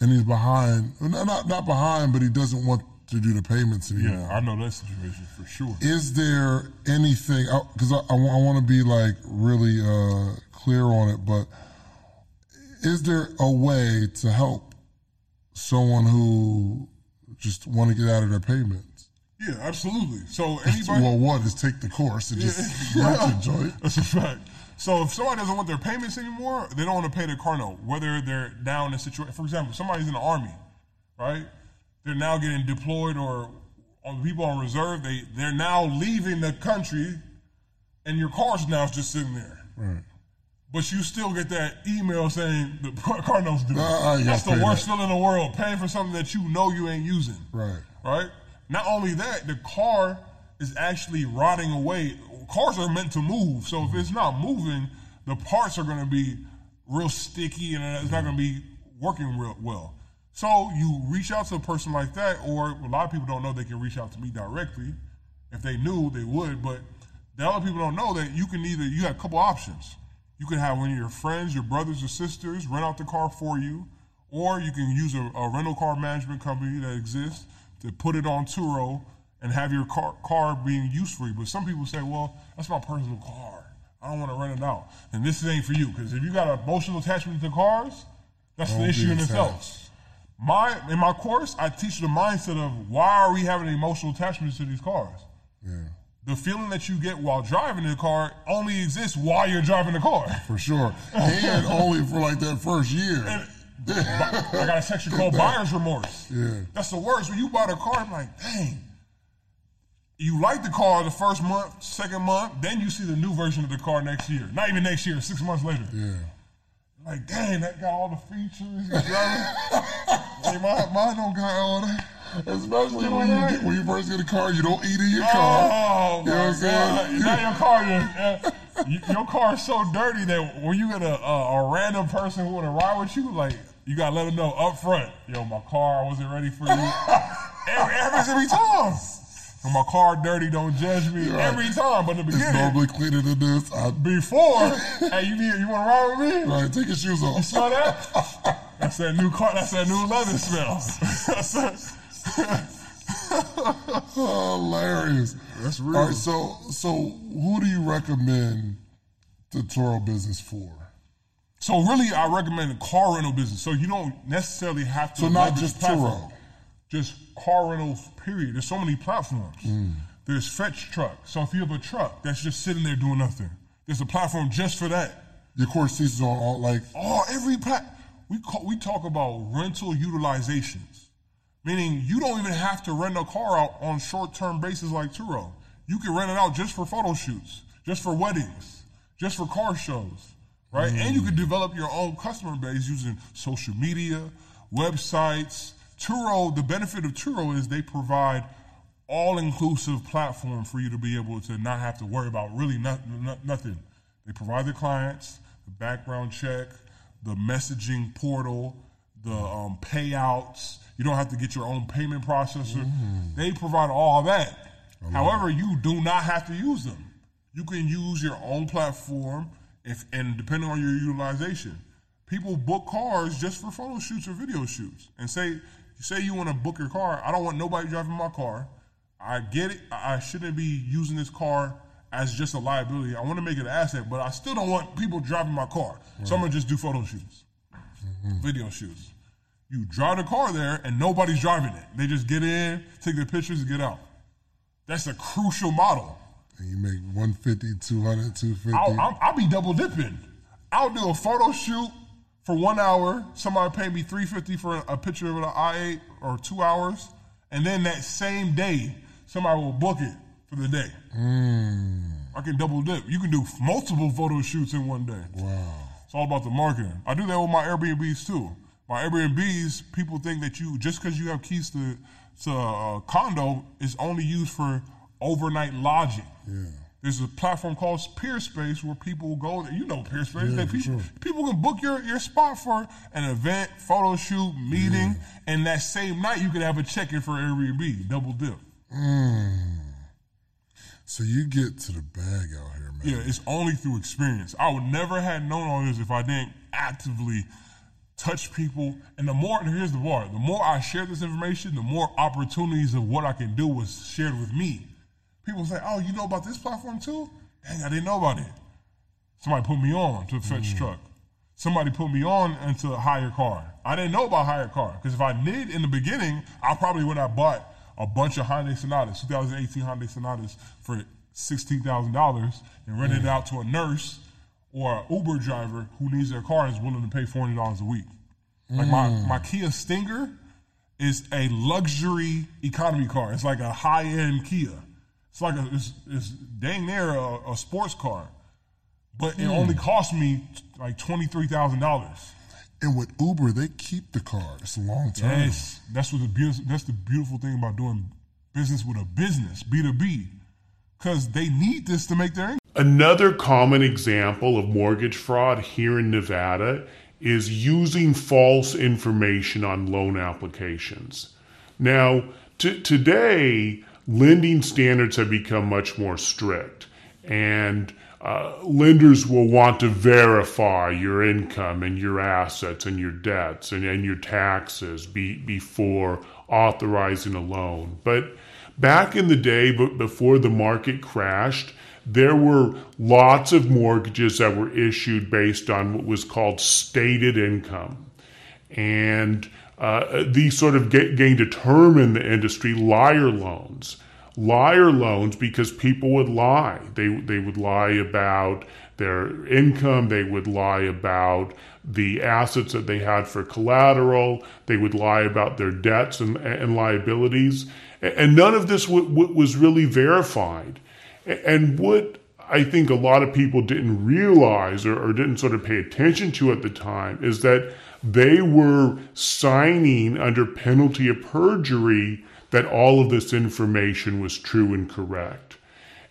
and he's behind. Not not behind, but he doesn't want to do the payments anymore. Yeah, I know that situation for sure. Is there anything? Because I, I, I want to be like really uh, clear on it, but is there a way to help someone who just want to get out of their payments? Yeah, absolutely. So anybody, well, what is take the course and just yeah. enjoy it? That's a fact. So if somebody doesn't want their payments anymore, they don't want to pay their car note, whether they're down in a situation. For example, somebody's in the army, right? They're now getting deployed or on the people on reserve. They they're now leaving the country, and your car's now just sitting there. Right. But you still get that email saying the car note's due. Uh, That's the worst feeling in the world. Paying for something that you know you ain't using. Right. Right. Not only that, the car is actually rotting away. Cars are meant to move, so if it's not moving, the parts are going to be real sticky and it's not going to be working real well. So you reach out to a person like that, or a lot of people don't know they can reach out to me directly. If they knew, they would. But the other people don't know that you can either you have a couple options. You can have one of your friends, your brothers or sisters rent out the car for you, or you can use a, a rental car management company that exists to put it on Turo and have your car, car being used for you. But some people say, well, that's my personal car. I don't want to rent it out. And this ain't for you because if you got an emotional attachment to cars, that's the issue in itself. My in my course, I teach the mindset of why are we having emotional attachments to these cars? Yeah. The feeling that you get while driving the car only exists while you're driving the car. For sure. And only for like that first year. And, I got a section called buyer's remorse. Yeah. That's the worst. When you buy the car, I'm like, dang. You like the car the first month, second month, then you see the new version of the car next year. Not even next year, six months later. Yeah. Like, dang, that got all the features. like, my, mine don't got all that. Especially when you, get, when you first get a car, you don't eat in your car. Oh, you know what I'm saying? Not your car. Your, uh, your car is so dirty that when you get a, a, a random person who want to ride with you, like, you got to let them know up front, yo, my car wasn't ready for you. every, every, every time. When my car dirty, don't judge me right. every time. But in the beginning, it's normally cleaner than this. I, before, hey, you need, you want to ride with me? Right, take your shoes off. You smell that? That's that new car. That's that new leather smell. Hilarious. That's real. All right, so so who do you recommend the Turo business for? So really, I recommend the car rental business. So you don't necessarily have to. So not just Turo. Just car rentals. Period. There's so many platforms. Mm. There's fetch truck. So if you have a truck that's just sitting there doing nothing, there's a platform just for that. Your course teaches on all like oh every plat. We call, we talk about rental utilizations. Meaning you don't even have to rent a car out on short-term basis like Turo. You can rent it out just for photo shoots, just for weddings, just for car shows, right? Mm. And you can develop your own customer base using social media, websites. Turo, the benefit of Turo is they provide all-inclusive platform for you to be able to not have to worry about really not, not, nothing. They provide the clients, the background check, the messaging portal, the um, payouts, you don't have to get your own payment processor. Mm. They provide all that. However, you do not have to use them. You can use your own platform if and depending on your utilization. People book cars just for photo shoots or video shoots. And say say you want to book your car, I don't want nobody driving my car. I get it. I shouldn't be using this car as just a liability. I want to make it an asset, but I still don't want people driving my car. Right. So I'm gonna just do photo shoots, mm-hmm. video shoots. You drive the car there and nobody's driving it. They just get in, take their pictures, and get out. That's a crucial model. And you make 150, 200, 250. I'll, I'll, I'll be double dipping. I'll do a photo shoot for one hour. Somebody pay me 350 for a picture of an I8 or two hours. And then that same day, somebody will book it for the day. Mm. I can double dip. You can do multiple photo shoots in one day. Wow. It's all about the marketing. I do that with my Airbnbs too. My Airbnbs, people think that you just because you have keys to to a condo is only used for overnight lodging. Yeah. There's a platform called Peerspace where people go. You know Peerspace. Yeah, people, sure. people can book your, your spot for an event, photo shoot, meeting, yeah. and that same night you can have a check-in for Airbnb, double dip. Mm. So you get to the bag out here, man. Yeah, it's only through experience. I would never have known all this if I didn't actively touch people. And the more, and here's the bar, the more I share this information, the more opportunities of what I can do was shared with me. People say, oh, you know about this platform too? Dang, I didn't know about it. Somebody put me on to a fetch mm. truck. Somebody put me on into a HyreCar. I didn't know about HyreCar because if I did in the beginning, I probably would have bought a bunch of Hyundai Sonatas, 2018 Hyundai Sonatas for $16,000 and rented mm. it out to a nurse or an Uber driver who needs their car and is willing to pay $400 a week. Like mm. my, my Kia Stinger is a luxury economy car. It's like a high end Kia. It's like a, it's, it's dang near a, a sports car, but mm. it only cost me like twenty three thousand dollars. And with Uber, they keep the car. It's a long term. Yes, that's what the beautiful. That's the beautiful thing about doing business with a business B two B, because they need this to make their income. Another common example of mortgage fraud here in Nevada is using false information on loan applications. Now, t- today, lending standards have become much more strict, and uh, lenders will want to verify your income and your assets and your debts and, and your taxes be, before authorizing a loan. But back in the day, but before the market crashed, there were lots of mortgages that were issued based on what was called stated income. And uh, these sort of gained a term in the industry, liar loans. Liar loans because people would lie. They, they would lie about their income, they would lie about the assets that they had for collateral, they would lie about their debts and, and liabilities. And none of this w- w- was really verified. And what I think a lot of people didn't realize or, or, didn't sort of pay attention to at the time is that they were signing under penalty of perjury that all of this information was true and correct.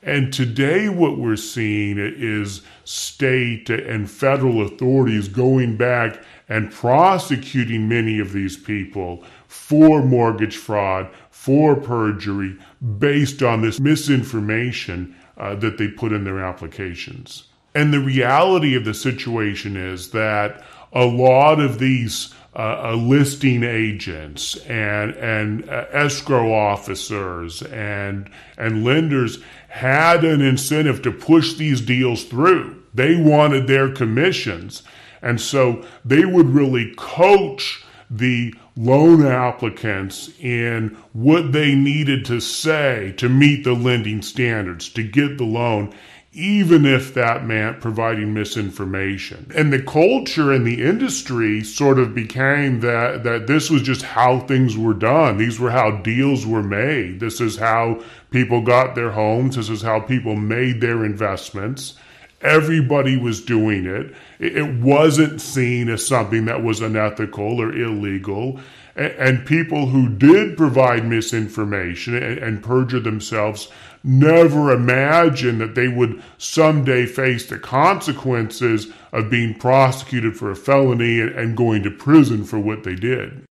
And today, what we're seeing is state and federal authorities going back and prosecuting many of these people for mortgage fraud, for perjury, based on this misinformation uh, that they put in their applications. And the reality of the situation is that a lot of these uh, uh listing agents and and uh, escrow officers and and lenders had an incentive to push these deals through. They wanted their commissions, and so they would really coach the loan applicants in what they needed to say to meet the lending standards to get the loan, even if that meant providing misinformation. And the culture in the industry sort of became that, that this was just how things were done. These were how deals were made. This is how people got their homes. This is how people made their investments. Everybody was doing it. It wasn't seen as something that was unethical or illegal. And people who did provide misinformation and perjure themselves never imagined that they would someday face the consequences of being prosecuted for a felony and going to prison for what they did.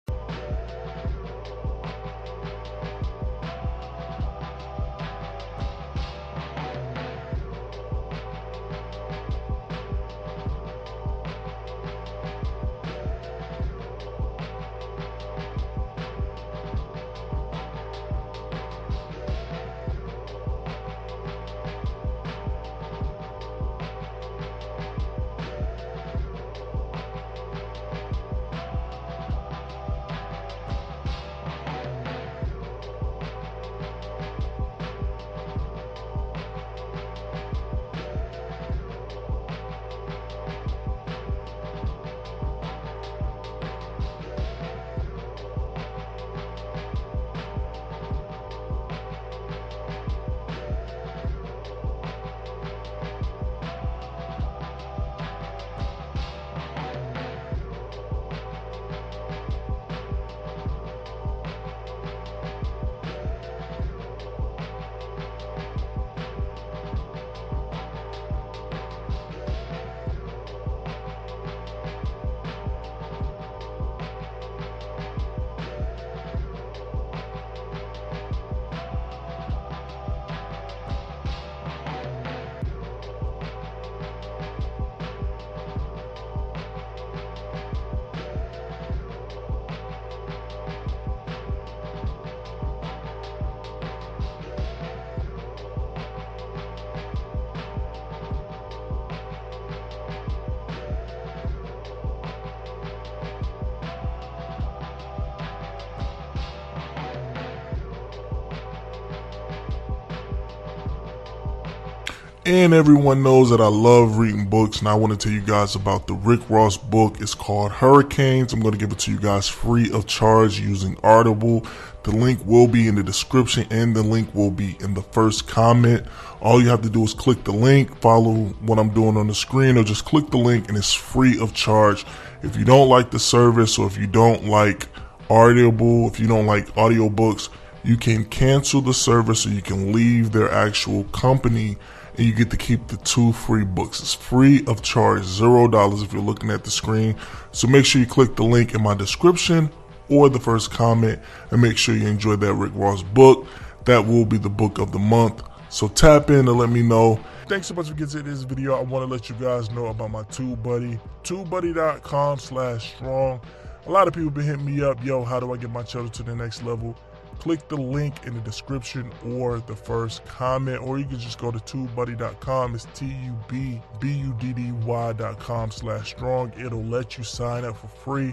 And everyone knows that I love reading books, and I want to tell you guys about the Rick Ross book. It's called Hurricanes. I'm going to give it to you guys free of charge using Audible. The link will be in the description, and the link will be in the first comment. All you have to do is click the link, follow what I'm doing on the screen, or just click the link, and it's free of charge. If you don't like the service, or if you don't like Audible, if you don't like audiobooks, you can cancel the service or you can leave their actual company and you get to keep the two free books. It's free of charge, zero dollars if you're looking at the screen. So make sure you click the link in my description or the first comment and make sure you enjoy that Rick Ross book. That will be the book of the month. So tap in and let me know. Thanks so much for getting to this video. I want to let you guys know about my TubeBuddy, tubebuddy.com slash strong. A lot of people been hitting me up, yo, how do I get my channel to the next level? Click the link in the description or the first comment, or you can just go to tubebuddy.com. It's T-U-B-B-U-D-D-Y.com slash strong. It'll let you sign up for free.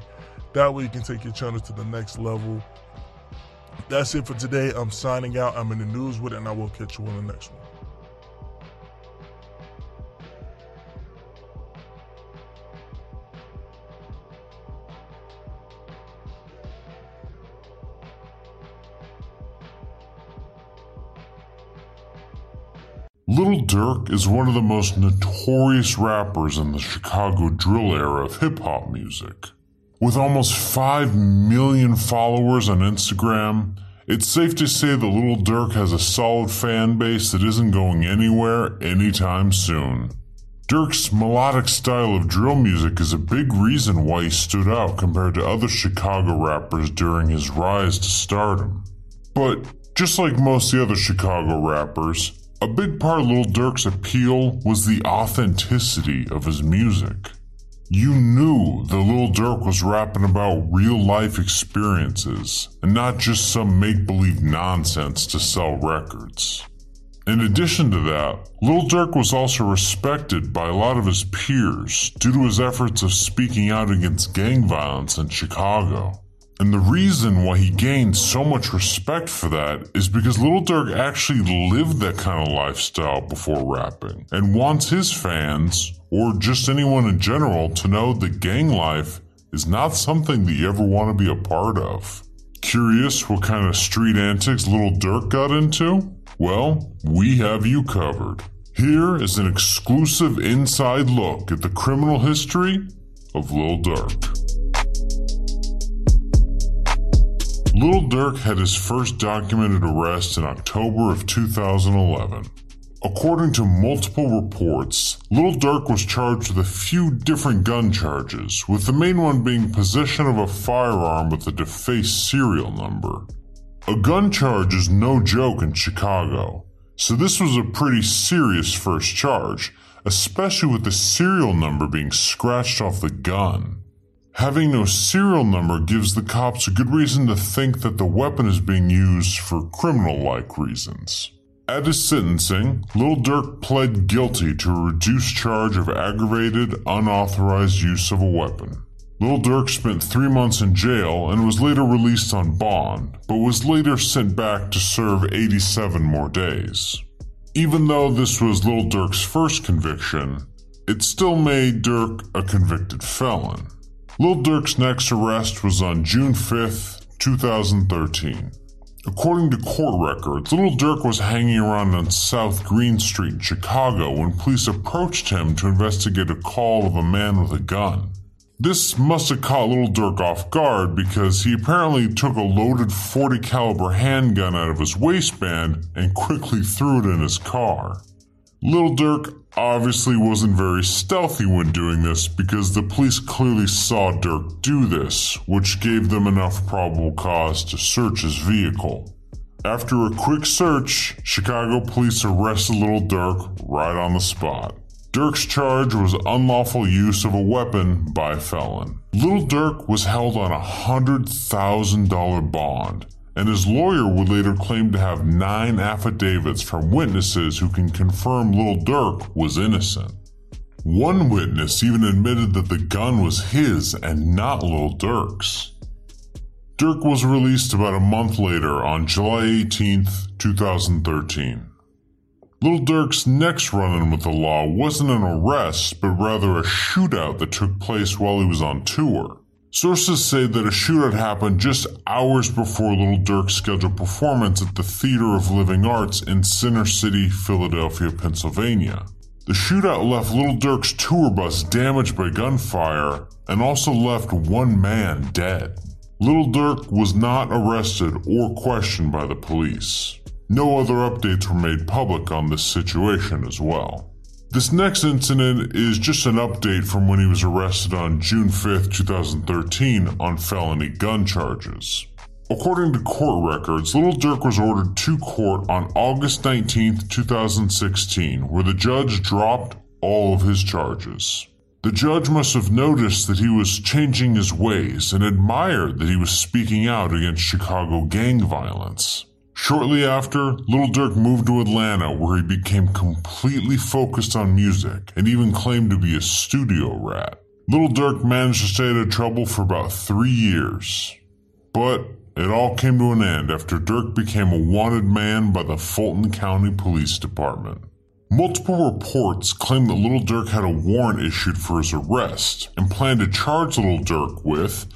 That way you can take your channel to the next level. That's it for today. I'm signing out. I'm in the news with it, and I will catch you on the next one. Lil Durk is one of the most notorious rappers in the Chicago drill era of hip hop music. With almost 5 million followers on Instagram, it's safe to say that Little Durk has a solid fan base that isn't going anywhere anytime soon. Durk's melodic style of drill music is a big reason why he stood out compared to other Chicago rappers during his rise to stardom. But just like most the other Chicago rappers, a big part of Lil Durk's appeal was the authenticity of his music. You knew that Lil Durk was rapping about real life experiences and not just some make believe nonsense to sell records. In addition to that, Lil Durk was also respected by a lot of his peers due to his efforts of speaking out against gang violence in Chicago. And the reason why he gained so much respect for that is because Lil Durk actually lived that kind of lifestyle before rapping and wants his fans, or just anyone in general, to know that gang life is not something that you ever want to be a part of. Curious what kind of street antics Lil Durk got into? Well, we have you covered. Here is an exclusive inside look at the criminal history of Lil Durk. Lil Durk had his first documented arrest in October of 2011. According to multiple reports, Little Durk was charged with a few different gun charges, with the main one being possession of a firearm with a defaced serial number. A gun charge is no joke in Chicago, so this was a pretty serious first charge, especially with the serial number being scratched off the gun. Having no serial number gives the cops a good reason to think that the weapon is being used for criminal like reasons. At his sentencing, Lil Durk pled guilty to a reduced charge of aggravated, unauthorized use of a weapon. Lil Durk spent three months in jail and was later released on bond, but was later sent back to serve 87 more days. Even though this was Lil Durk's first conviction, it still made Durk a convicted felon. Lil Durk's next arrest was on June 5th, 2013. According to court records, Little Durk was hanging around on South Green Street in Chicago when police approached him to investigate a call of a man with a gun. This must have caught Little Durk off guard because he apparently took a loaded 40 caliber handgun out of his waistband and quickly threw it in his car. Little Durk obviously wasn't very stealthy when doing this because the police clearly saw Durk do this, which gave them enough probable cause to search his vehicle. After a quick search, Chicago police arrested Little Durk right on the spot. Durk's charge was unlawful use of a weapon by a felon. Little Durk was held on a $100,000 bond and his lawyer would later claim to have nine affidavits from witnesses who can confirm Lil Durk was innocent. One witness even admitted that the gun was his and not Lil Durk's. Durk was released about a month later on July 18, 2013. Little Durk's next run in with the law wasn't an arrest, but rather a shootout that took place while he was on tour. Sources say that a shootout happened just hours before Little Durk's scheduled performance at the Theater of Living Arts in Center City, Philadelphia, Pennsylvania. The shootout left Little Durk's tour bus damaged by gunfire and also left one man dead. Little Durk was not arrested or questioned by the police. No other updates were made public on this situation as well. This next incident is just an update from when he was arrested on June 5th, 2013 on felony gun charges. According to court records, Little Durk was ordered to court on August 19th, 2016, where the judge dropped all of his charges. The judge must have noticed that he was changing his ways and admired that he was speaking out against Chicago gang violence. Shortly after, Little Durk moved to Atlanta where he became completely focused on music and even claimed to be a studio rat. Little Durk managed to stay out of trouble for about three years. But it all came to an end after Durk became a wanted man by the Fulton County Police Department. Multiple reports claim that Little Durk had a warrant issued for his arrest and planned to charge Little Durk with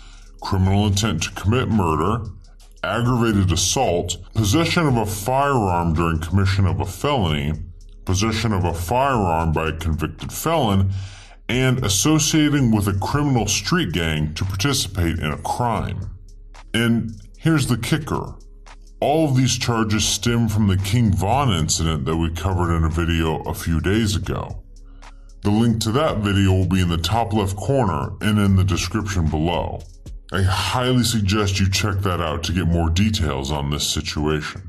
criminal intent to commit murder, aggravated assault, possession of a firearm during commission of a felony, possession of a firearm by a convicted felon, and associating with a criminal street gang to participate in a crime. And here's the kicker. All of these charges stem from the King Von incident that we covered in a video a few days ago. The link to that video will be in the top left corner and in the description below. I highly suggest you check that out to get more details on this situation.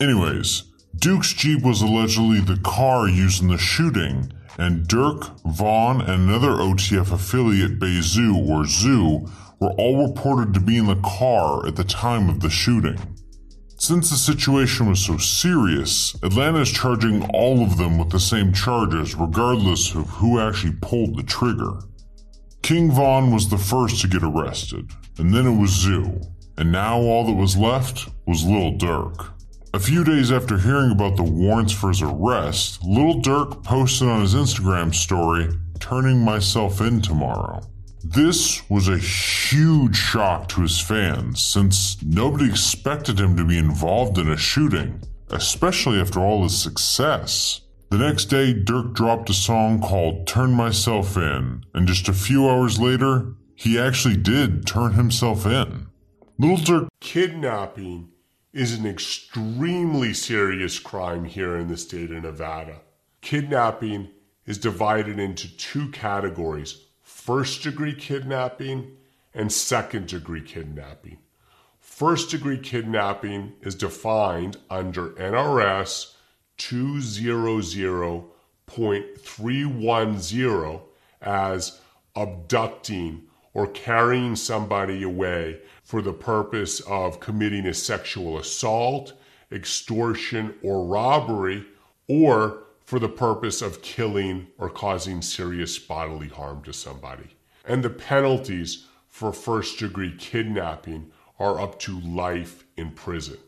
Anyways, Durk's Jeep was allegedly the car used in the shooting, and Durk, Von, and another OTF affiliate, Bayzoo or Zoo, were all reported to be in the car at the time of the shooting. Since the situation was so serious, Atlanta is charging all of them with the same charges regardless of who actually pulled the trigger. King Von was the first to get arrested, and then it was Zoo, and now all that was left was Lil Durk. A few days after hearing about the warrants for his arrest, Lil Durk posted on his Instagram story, Turning myself in tomorrow. This was a huge shock to his fans since nobody expected him to be involved in a shooting, especially after all his success. The next day, Durk dropped a song called Turn Myself In, and just a few hours later, he actually did turn himself in. Little Durk Kidnapping is an extremely serious crime here in the state of Nevada. Kidnapping is divided into two categories first degree kidnapping and second degree kidnapping. First degree kidnapping is defined under NRS 200.310 as abducting or carrying somebody away for the purpose of committing a sexual assault, extortion, or robbery, or for the purpose of killing or causing serious bodily harm to somebody. And the penalties for first degree kidnapping are up to life in prison.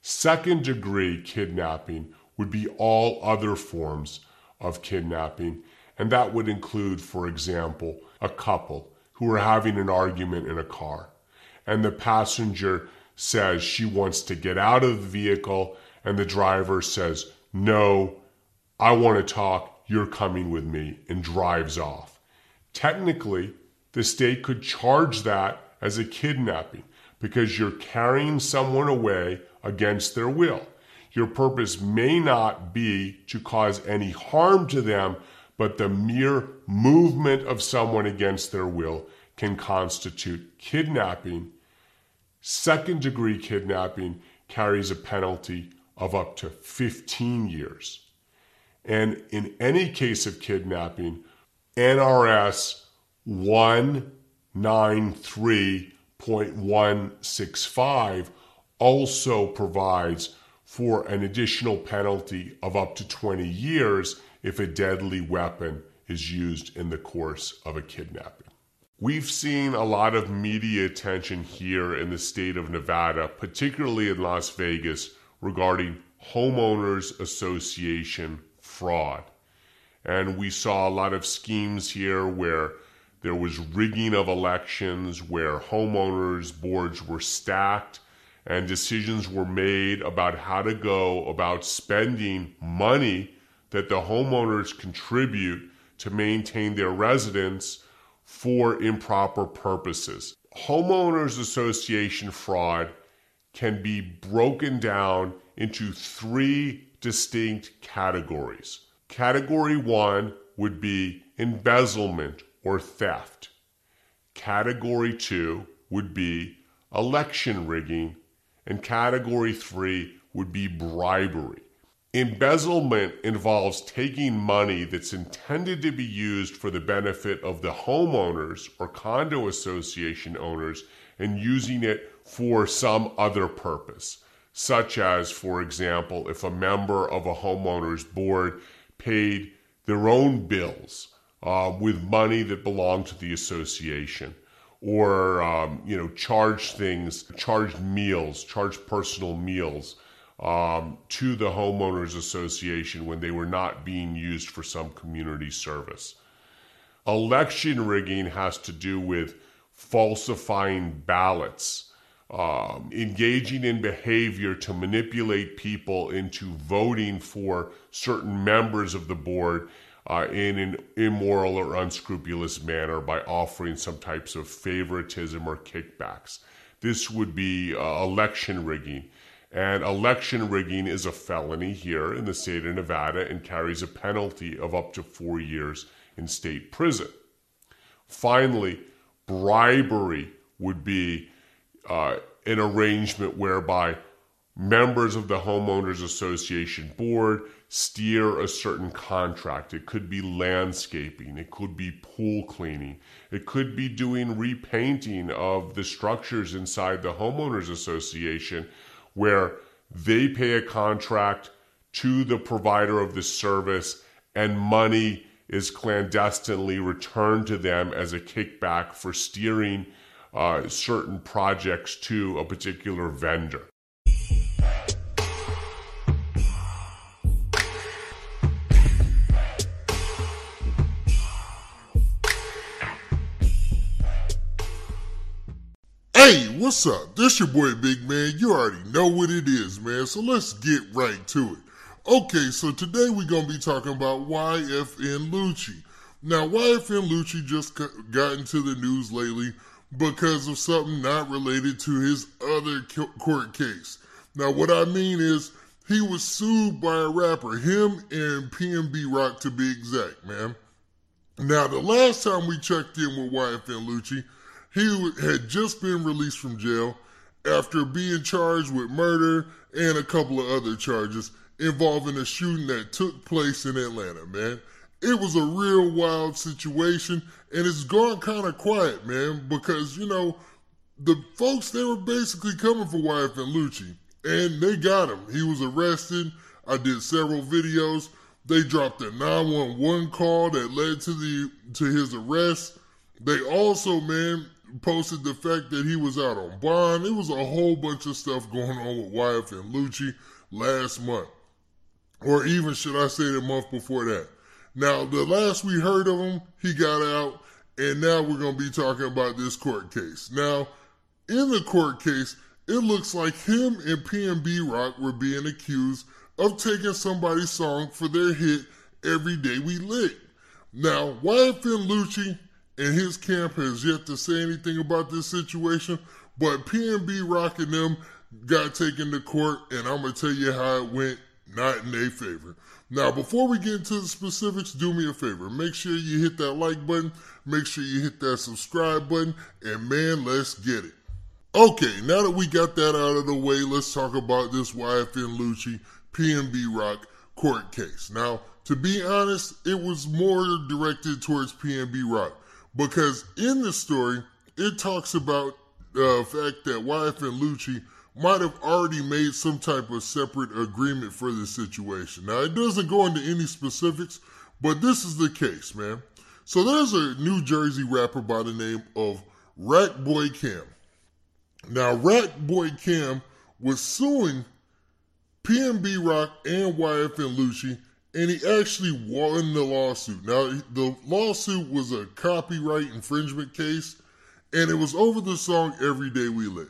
Second degree kidnapping would be all other forms of kidnapping, and that would include, for example, a couple who are having an argument in a car, and the passenger says she wants to get out of the vehicle, and the driver says, No, I want to talk, you're coming with me, and drives off. Technically, the state could charge that as a kidnapping because you're carrying someone away against their will. Your purpose may not be to cause any harm to them, but the mere movement of someone against their will can constitute kidnapping. Second degree kidnapping carries a penalty of up to 15 years. And in any case of kidnapping, NRS 193.165 also provides for an additional penalty of up to 20 years if a deadly weapon is used in the course of a kidnapping. We've seen a lot of media attention here in the state of Nevada, particularly in Las Vegas, regarding homeowners association fraud. And we saw a lot of schemes here where there was rigging of elections, where homeowners boards were stacked and decisions were made about how to go about spending money that the homeowners contribute to maintain their residence for improper purposes. Homeowners association fraud can be broken down into three distinct categories. Category one would be embezzlement or theft. Category two would be election rigging and category three would be bribery. Embezzlement involves taking money that's intended to be used for the benefit of the homeowners or condo association owners and using it for some other purpose, such as, for example, if a member of a homeowner's board paid their own bills uh, with money that belonged to the association or um, you know charge things, charge meals, charge personal meals um, to the homeowners association when they were not being used for some community service. Election rigging has to do with falsifying ballots, um, engaging in behavior to manipulate people into voting for certain members of the board uh, in an immoral or unscrupulous manner by offering some types of favoritism or kickbacks. This would be uh, election rigging. And election rigging is a felony here in the state of Nevada and carries a penalty of up to four years in state prison. Finally, bribery would be uh, an arrangement whereby members of the homeowners association board steer a certain contract. It could be landscaping, it could be pool cleaning, it could be doing repainting of the structures inside the homeowners association where they pay a contract to the provider of the service and money is clandestinely returned to them as a kickback for steering uh, certain projects to a particular vendor. What's up? This your boy Big Man. You already know what it is, man. So let's get right to it. Okay, so today we're gonna be talking about YFN Lucci. Now, YFN Lucci just got into the news lately because of something not related to his other court case. Now, what I mean is he was sued by a rapper, him and PNB Rock to be exact, man. Now, the last time we checked in with YFN Lucci, he had just been released from jail after being charged with murder and a couple of other charges involving a shooting that took place in Atlanta, man. It was a real wild situation and it's gone kind of quiet, man, because, you know, the folks, they were basically coming for YFN Lucci and they got him. He was arrested. I did several videos. They dropped a 911 call that led to the to his arrest. They also, man, posted the fact that he was out on bond. It was a whole bunch of stuff going on with YFN Lucci last month. Or even, should I say, the month before that. Now, the last we heard of him, he got out, and now we're going to be talking about this court case. Now, in the court case, it looks like him and PNB Rock were being accused of taking somebody's song for their hit Every Day We Lit. Now, YFN Lucci and his camp has yet to say anything about this situation. But PNB Rock and them got taken to court, and I'm gonna tell you how it went, not in their favor. Now, before we get into the specifics, do me a favor. Make sure you hit that like button, make sure you hit that subscribe button, and man, let's get it. Okay, now that we got that out of the way, let's talk about this YFN Lucci PNB Rock court case. Now, to be honest, it was more directed towards PNB Rock because in the story, it talks about the fact that YFN Lucci might have already made some type of separate agreement for this situation. Now, it doesn't go into any specifics, but this is the case, man. So there's a New Jersey rapper by the name of Rat Boy Cam. Now, Rat Boy Cam was suing PNB Rock and YFN Lucci, and he actually won the lawsuit. Now, the lawsuit was a copyright infringement case, and it was over the song Every Day We Lit.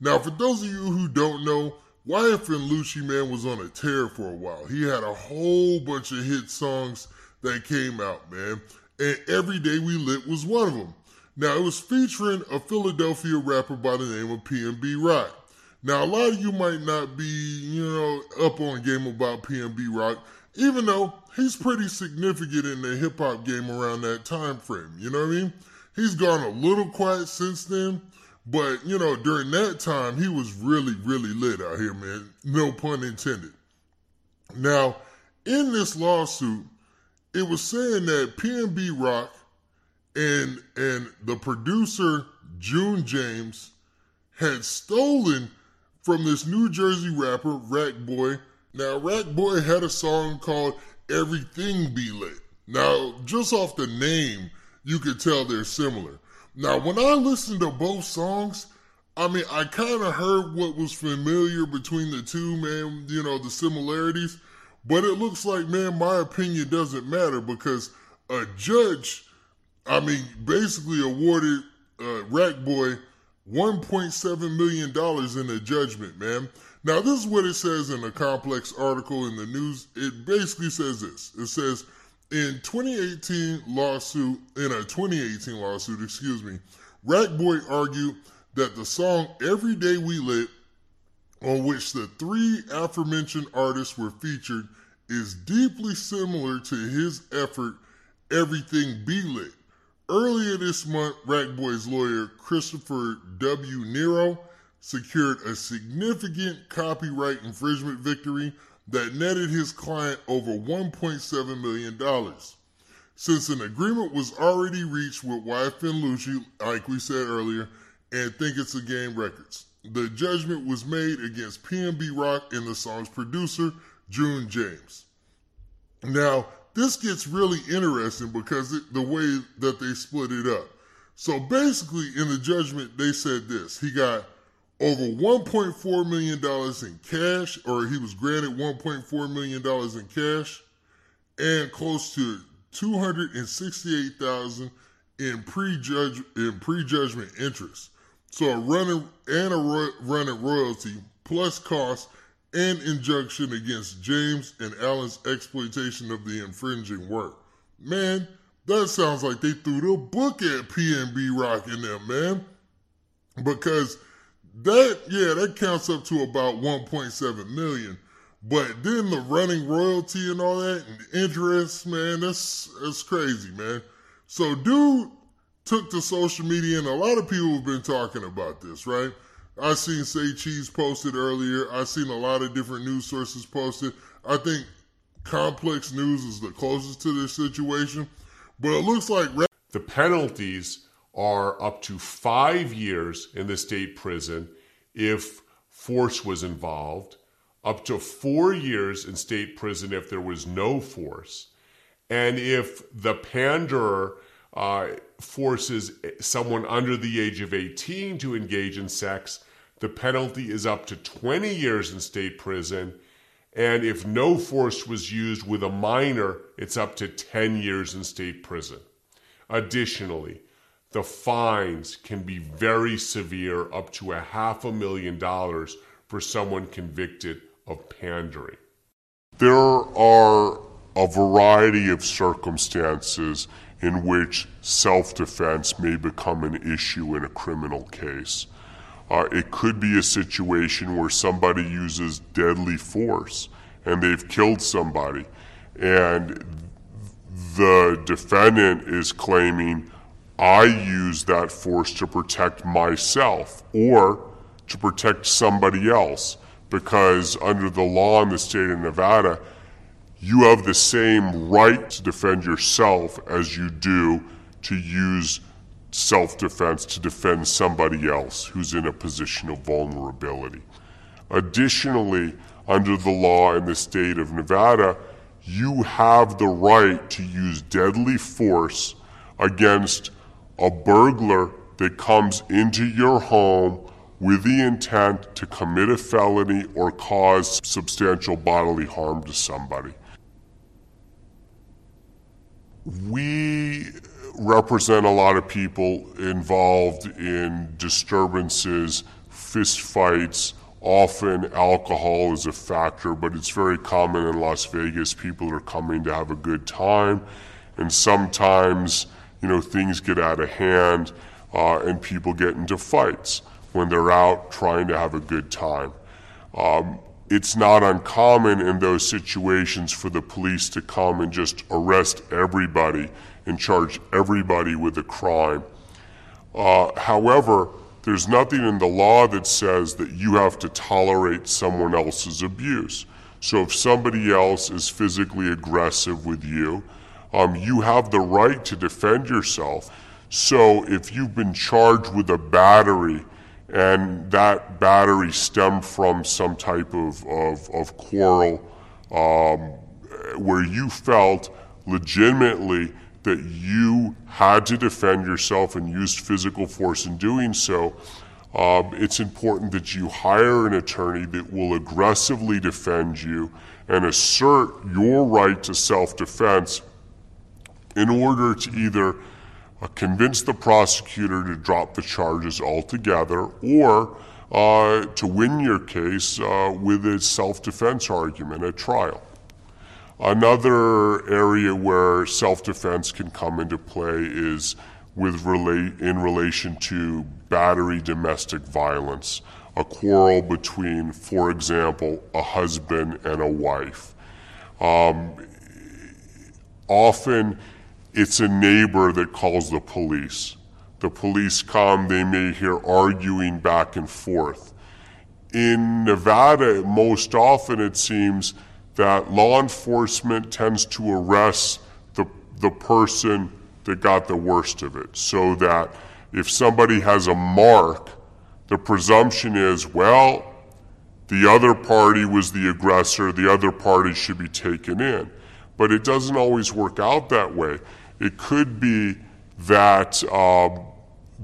Now, for those of you who don't know, YFN Lucci, man, was on a tear for a while. He had a whole bunch of hit songs that came out, man, and Every Day We Lit was one of them. Now, it was featuring a Philadelphia rapper by the name of PNB Rock. Now, a lot of you might not be, you know, up on game about PNB Rock, even though he's pretty significant in the hip hop game around that time frame. You know what I mean? He's gone a little quiet since then, but you know, during that time, he was really, really lit out here, man. No pun intended. Now, in this lawsuit, it was saying that PNB Rock and and the producer June James had stolen from this New Jersey rapper Rack Boy. Now Rack Boy had a song called Everything Be Lit. Now, just off the name, you could tell they're similar. Now, when I listened to both songs, I mean, I kind of heard what was familiar between the two, man, you know, the similarities. But it looks like, man, my opinion doesn't matter because a judge I mean, basically awarded uh, Rack Boy $1.7 million in a judgment, man. Now, this is what it says in a complex article in the news. It basically says this. It says, in 2018 lawsuit, in a 2018 lawsuit, excuse me, Rack Boy argued that the song Every Day We Lit, on which the three aforementioned artists were featured, is deeply similar to his effort, Everything Be Lit. Earlier this month, Rackboy's lawyer, Christopher W. Nero, secured a significant copyright infringement victory that netted his client over $1.7 million. Since an agreement was already reached with YFN Lucci, like we said earlier, and Think It's a Game Records, the judgment was made against PNB Rock and the song's producer, June James. Now, this gets really interesting because it, the way that they split it up. So basically, in the judgment, they said this: he got over 1.4 million dollars in cash, or he was granted 1.4 million dollars in cash, and close to 268,000 in prejudge in prejudgment interest. So a running and a ro- running royalty plus costs and injunction against James and Allen's exploitation of the infringing work. Man, that sounds like they threw the book at PNB Rock in them, man. Because that, yeah, that counts up to about 1.7 million. But then the running royalty and all that and interest, man, that's that's crazy, man. So dude took to social media and a lot of people have been talking about this, right? I seen Say Cheese posted earlier. I seen a lot of different news sources posted. I think Complex News is the closest to this situation, but it looks like the penalties are up to five years in the state prison if force was involved, up to four years in state prison if there was no force, and if the panderer uh, forces someone under the age of 18 to engage in sex, the penalty is up to 20 years in state prison. And if no force was used with a minor, it's up to 10 years in state prison. Additionally, the fines can be very severe, up to a half a million dollars for someone convicted of pandering. There are a variety of circumstances in which self defense may become an issue in a criminal case. Uh, it could be a situation where somebody uses deadly force and they've killed somebody, and the defendant is claiming, I use that force to protect myself or to protect somebody else. Because under the law in the state of Nevada, you have the same right to defend yourself as you do to use self defense to defend somebody else who's in a position of vulnerability. Additionally, under the law in the state of Nevada, you have the right to use deadly force against a burglar that comes into your home, with the intent to commit a felony or cause substantial bodily harm to somebody. We represent a lot of people involved in disturbances, fistfights. Often alcohol is a factor, but it's very common in Las Vegas. People are coming to have a good time, and sometimes, you know, things get out of hand uh, and people get into fights when they're out trying to have a good time. Um, it's not uncommon in those situations for the police to come and just arrest everybody and charge everybody with a crime. Uh, however, there's nothing in the law that says that you have to tolerate someone else's abuse. So if somebody else is physically aggressive with you, um, you have the right to defend yourself. So if you've been charged with a battery and that battery stemmed from some type of, of, of quarrel um, where you felt legitimately that you had to defend yourself and used physical force in doing so, um, it's important that you hire an attorney that will aggressively defend you and assert your right to self defense in order to either uh, convince the prosecutor to drop the charges altogether or uh, to win your case uh, with a self defense argument at trial. Another area where self defense can come into play is with relate in relation to battery domestic violence, a quarrel between, for example, a husband and a wife. Um, often it's a neighbor that calls the police. The police come, they may hear arguing back and forth. In Nevada, most often it seems that law enforcement tends to arrest the, the person that got the worst of it. So that if somebody has a mark, the presumption is, well, the other party was the aggressor, the other party should be taken in. But it doesn't always work out that way. It could be that, um,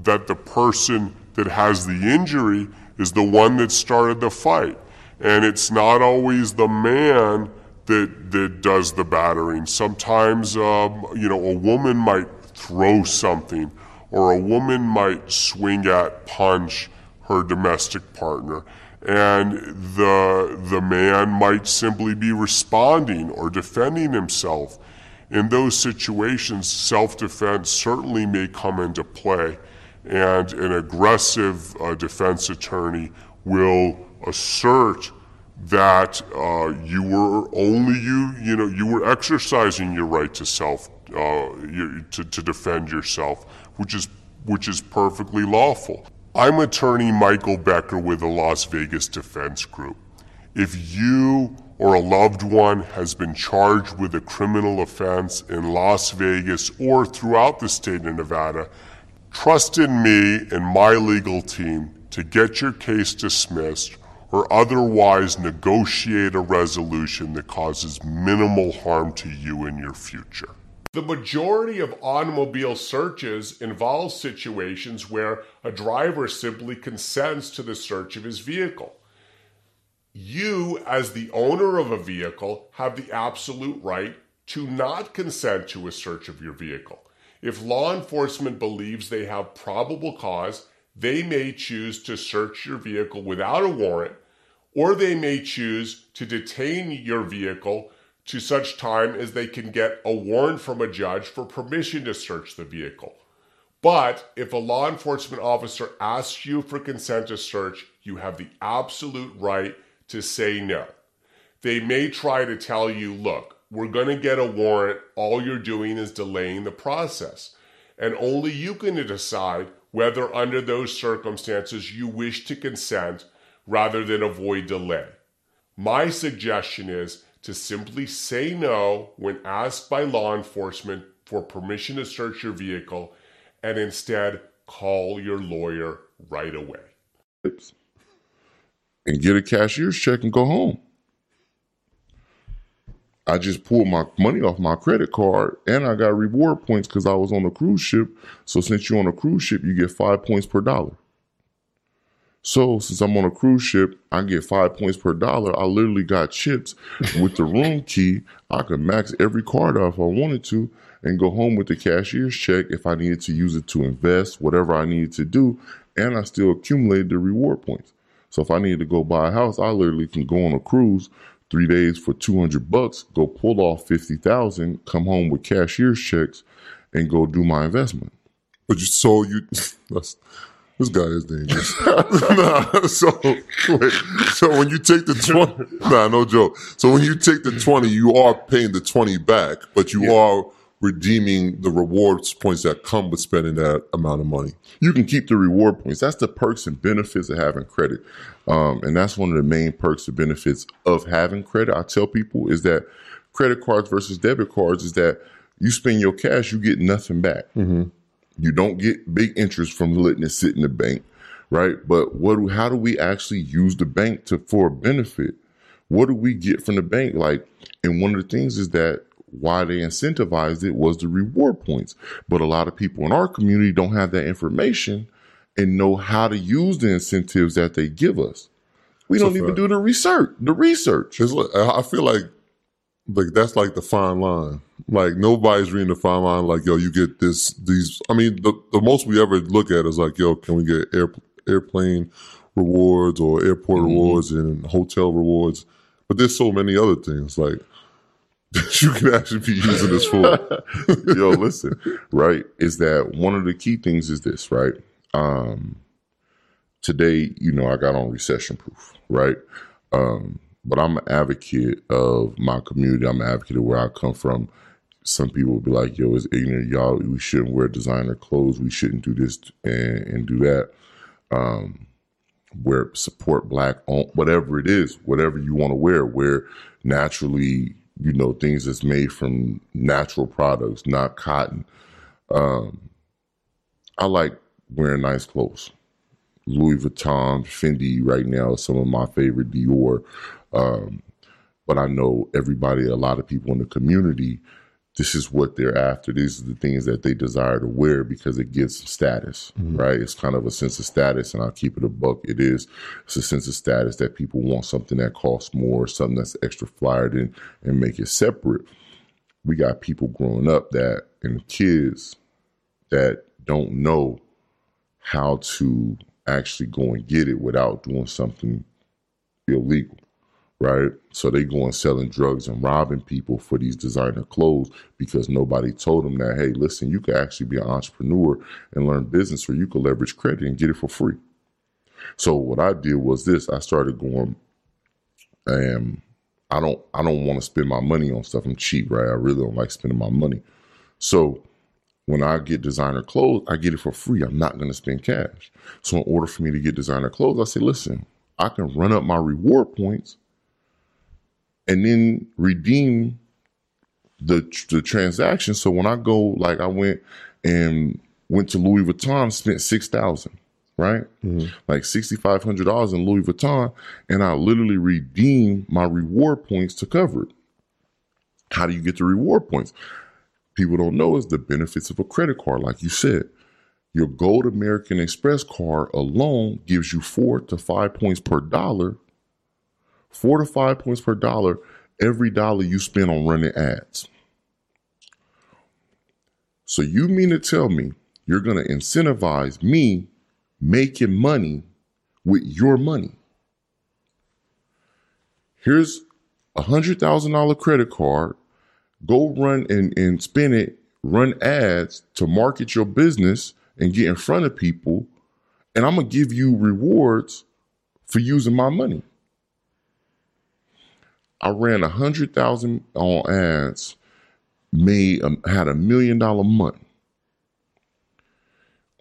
that the person that has the injury is the one that started the fight. And it's not always the man that, that does the battering. Sometimes, um, you know, a woman might throw something, or a woman might swing at, punch her domestic partner. And the, the man might simply be responding or defending himself. In those situations, self defense certainly may come into play, and an aggressive uh, defense attorney will assert that uh, you were only you you know you were exercising your right to self uh, to, to defend yourself, which is which is perfectly lawful. I'm attorney Michael Becker with the Las Vegas Defense Group. If you or a loved one has been charged with a criminal offense in Las Vegas or throughout the state of Nevada, trust in me and my legal team to get your case dismissed or otherwise negotiate a resolution that causes minimal harm to you in your future. The majority of automobile searches involve situations where a driver simply consents to the search of his vehicle. You, as the owner of a vehicle, have the absolute right to not consent to a search of your vehicle. If law enforcement believes they have probable cause, they may choose to search your vehicle without a warrant or they may choose to detain your vehicle to such time as they can get a warrant from a judge for permission to search the vehicle. But if a law enforcement officer asks you for consent to search, you have the absolute right to say no. They may try to tell you, look, we're going to get a warrant. All you're doing is delaying the process. And only you can decide whether, under those circumstances, you wish to consent rather than avoid delay. My suggestion is to simply say no when asked by law enforcement for permission to search your vehicle and instead call your lawyer right away. And get a cashier's check and go home. I just pulled my money off my credit card and I got reward points because I was on a cruise ship. So since you're on a cruise ship, you get five points per dollar. So since I'm on a cruise ship, I get five points per dollar. I literally got chips with the room key. I could max every card off if I wanted to and go home with the cashier's check if I needed to use it to invest, whatever I needed to do. And I still accumulated the reward points. So if I needed to go buy a house, I literally can go on a cruise three days for 200 bucks, go pull off 50,000, come home with cashier's checks and go do my investment. But you so you that's, this guy is dangerous. nah, so wait, so when you take the twenty, nah, no joke. So when you take the twenty, you are paying the twenty back, but you are redeeming the rewards points that come with spending that amount of money. You can keep the reward points. That's the perks and benefits of having credit, um, and that's one of the main perks and benefits of having credit. I tell people is that credit cards versus debit cards is that you spend your cash, you get nothing back. You don't get big interest from letting it sit in the bank, right? But what? do- How do we actually use the bank to for a benefit? What do we get from the bank? Like, and one of the things is that why they incentivized it was the reward points. But a lot of people in our community don't have that information and know how to use the incentives that they give us. We don't even fact. do the research. The research. Like, I feel like like that's like the fine line. Like nobody's reading the fine line. Like yo, you get this. These. I mean, the, the most we ever look at is like yo, can we get air, airplane rewards or airport mm-hmm. rewards and hotel rewards? But there's so many other things like that you can actually be using this for. Yo, listen, right? Is that one of the key things is this, right? Um today, you know, I got on recession proof, right? Um, but I'm an advocate of my community. I'm an advocate of where I come from. Some people will be like, yo, it's ignorant, y'all. We shouldn't wear designer clothes. We shouldn't do this and, and do that. Um, wear support black on whatever it is, whatever you want to wear, wear naturally, you know, things that's made from natural products, not cotton. Um, I like wearing nice clothes. Louis Vuitton, Fendi right now is some of my favorite Dior. Um, but I know everybody, a lot of people in the community, this is what they're after. These are the things that they desire to wear because it gives them status, mm-hmm. right? It's kind of a sense of status, and I'll keep it a buck. It is. It's a sense of status that people want something that costs more, something that's extra flyered and, and make it separate. We got people growing up that, and kids that don't know how to actually go and get it without doing something illegal, right? So they go and selling drugs and robbing people for these designer clothes because nobody told them that, hey, listen, you could actually be an entrepreneur and learn business or you could leverage credit and get it for free. So what I did was this, I started going and I don't I don't want to spend my money on stuff. I'm cheap, right? I really don't like spending my money. So when I get designer clothes, I get it for free. I'm not going to spend cash. So in order for me to get designer clothes, I say, listen, I can run up my reward points and then redeem the the transaction. So when I go, like I went and went to Louis Vuitton, spent six thousand, right? Mm-hmm. Like sixty five hundred dollars in Louis Vuitton, and I literally redeem my reward points to cover it. How do you get the reward points? people don't know is the benefits of a credit card. Like you said, your Gold American Express card alone gives you four to five points per dollar, four to five points per dollar every dollar you spend on running ads. So you mean to tell me you're going to incentivize me making money with your money? Here's a hundred thousand dollar credit card go run and, and spend it, run ads to market your business and get in front of people. And I'm going to give you rewards for using my money. I ran a hundred thousand on ads, made um, had a million dollar month.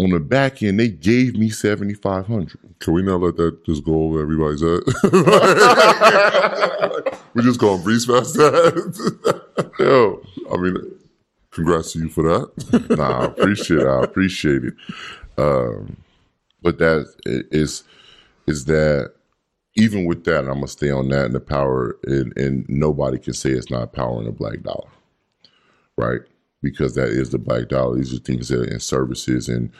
On the back end, they gave me seventy five hundred. Can we not let that just go over everybody's head? we just gonna breeze past that. Yo, I mean, congrats to you for that. nah, I appreciate it. I appreciate it. Um, but that is is that even with that, I'm gonna stay on that and the power, and, and nobody can say it's not power in the black dollar, right? Because that is the black dollar. These are things that are in services and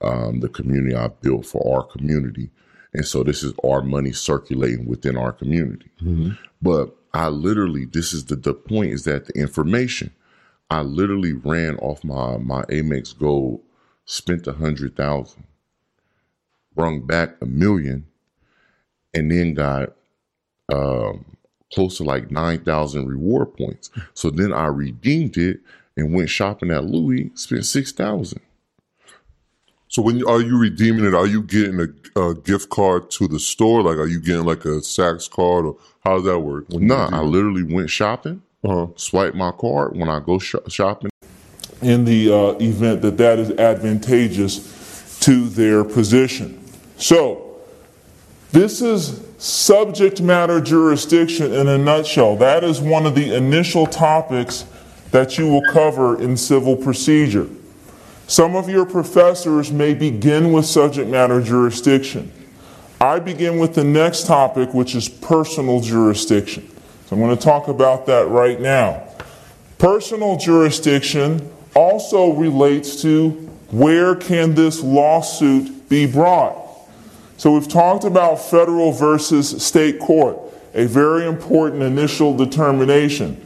um, the community I built for our community, And so this is our money circulating within our community. But I literally, this is the, the point is that the information, I literally ran off my, my Amex Gold, spent a hundred thousand, brung back a million, and then got um, close to like 9,000 reward points. So then I redeemed it and went shopping at Louis, spent 6,000. So when you, are you redeeming it? Are you getting a, a gift card to the store? Like, are you getting like a Saks card, or how does that work? you Nah, I literally went shopping, Uh-huh. swiped my card when I go sh- shopping. in the uh, event that that is advantageous to their position. So, this is subject matter jurisdiction in a nutshell. That is one of the initial topics that you will cover in civil procedure. Some of your professors may begin with subject matter jurisdiction. I begin with the next topic, which is personal jurisdiction. So I'm going to talk about that right now. Personal jurisdiction also relates to where can this lawsuit be brought. So we've talked about federal versus state court, a very important initial determination.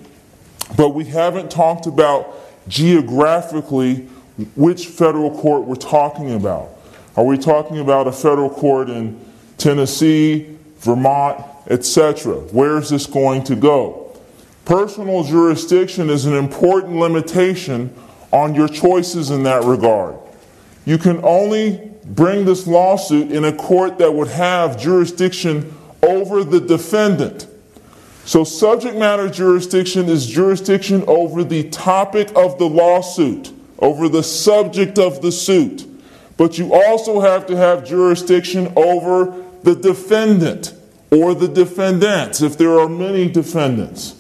But we haven't talked about geographically which federal court we're talking about. Are we talking about a federal court in Tennessee, Vermont, etc.? Where is this going to go? Personal jurisdiction is an important limitation on your choices in that regard. You can only bring this lawsuit in a court that would have jurisdiction over the defendant. So, subject matter jurisdiction is jurisdiction over the topic of the lawsuit, over the subject of the suit. But you also have to have jurisdiction over the defendant or the defendants if there are many defendants.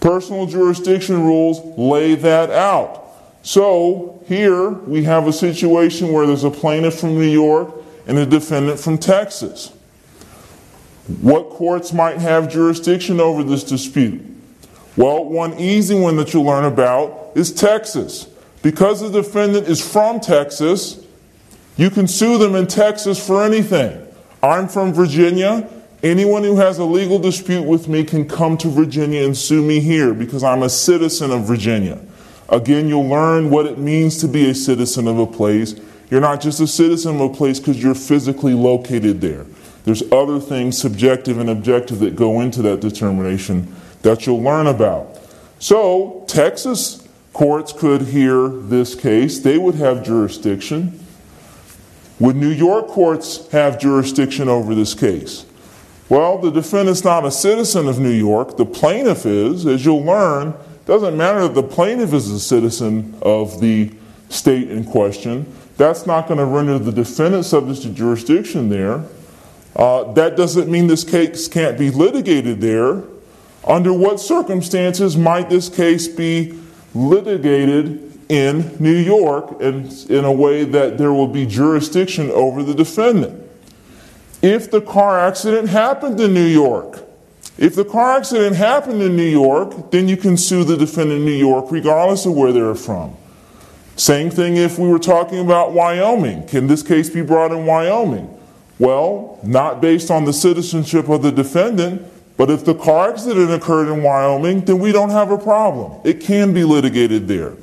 Personal jurisdiction rules lay that out. So here we have a situation where there's a plaintiff from New York and a defendant from Texas. What courts might have jurisdiction over this dispute? Well, one easy one that you'll learn about is Texas. Because the defendant is from Texas, you can sue them in Texas for anything. I'm from Virginia. Anyone who has a legal dispute with me can come to Virginia and sue me here because I'm a citizen of Virginia. Again, you'll learn what it means to be a citizen of a place. You're not just a citizen of a place because you're physically located there. There's other things, subjective and objective, that go into that determination that you'll learn about. So, Texas courts could hear this case, they would have jurisdiction. Would New York courts have jurisdiction over this case? Well, the defendant's not a citizen of New York. The plaintiff is. As you'll learn, doesn't matter that the plaintiff is a citizen of the state in question. That's not going to render the defendant subject to jurisdiction there. Uh, that doesn't mean this case can't be litigated there. Under what circumstances might this case be litigated in New York and in a way that there will be jurisdiction over the defendant? If the car accident happened in New York, if the car accident happened in New York, then you can sue the defendant in New York regardless of where they're from. Same thing if we were talking about Wyoming. Can this case be brought in Wyoming? Well, not based on the citizenship of the defendant, but if the car accident occurred in Wyoming, then we don't have a problem. It can be litigated there.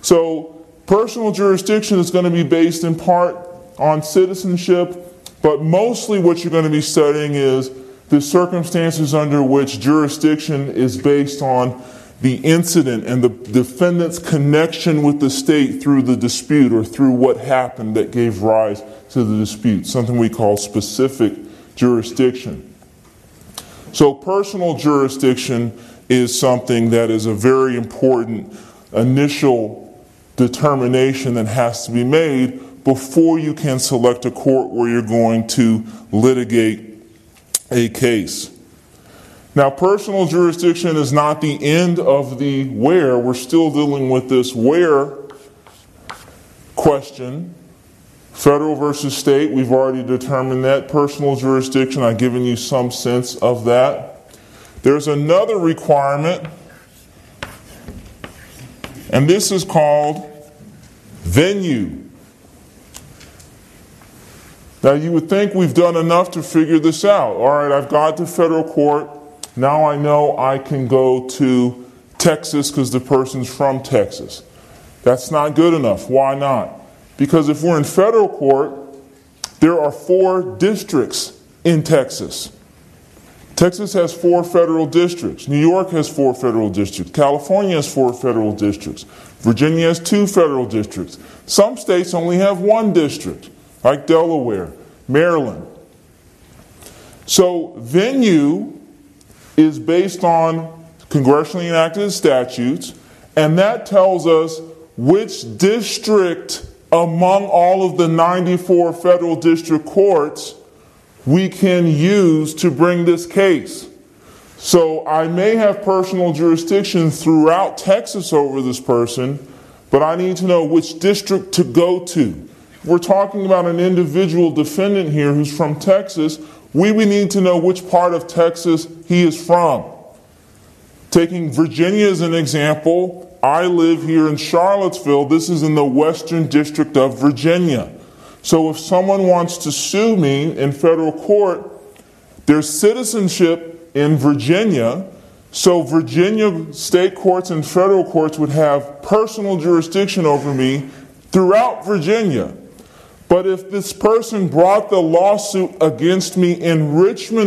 So, personal jurisdiction is going to be based in part on citizenship, but mostly what you're going to be studying is the circumstances under which jurisdiction is based on the incident and the defendant's connection with the state through the dispute or through what happened that gave rise to the dispute, something we call specific jurisdiction. So, personal jurisdiction is something that is a very important initial determination that has to be made before you can select a court where you're going to litigate a case. Now, personal jurisdiction is not the end of the where. We're still dealing with this where question. Federal versus state, we've already determined that. Personal jurisdiction, I've given you some sense of that. There's another requirement, and this is called venue. Now, you would think we've done enough to figure this out. All right, I've got to federal court. Now I know I can go to Texas because the person's from Texas. That's not good enough. Why not? Because if we're in federal court, there are four districts in Texas. Texas has four federal districts. New York has four federal districts. California has four federal districts. Virginia has two federal districts. Some states only have one district, like Delaware, Maryland. So, venue is based on congressionally enacted statutes, and that tells us which district among all of the 94 federal district courts we can use to bring this case. So I may have personal jurisdiction throughout Texas over this person, but I need to know which district to go to. We're talking about an individual defendant here who's from Texas. We would need to know which part of Texas he is from. Taking Virginia as an example, I live here in Charlottesville. This is in the Western District of Virginia. So if someone wants to sue me in federal court, there's citizenship in Virginia. So Virginia state courts and federal courts would have personal jurisdiction over me throughout Virginia. But if this person brought the lawsuit against me in Richmond,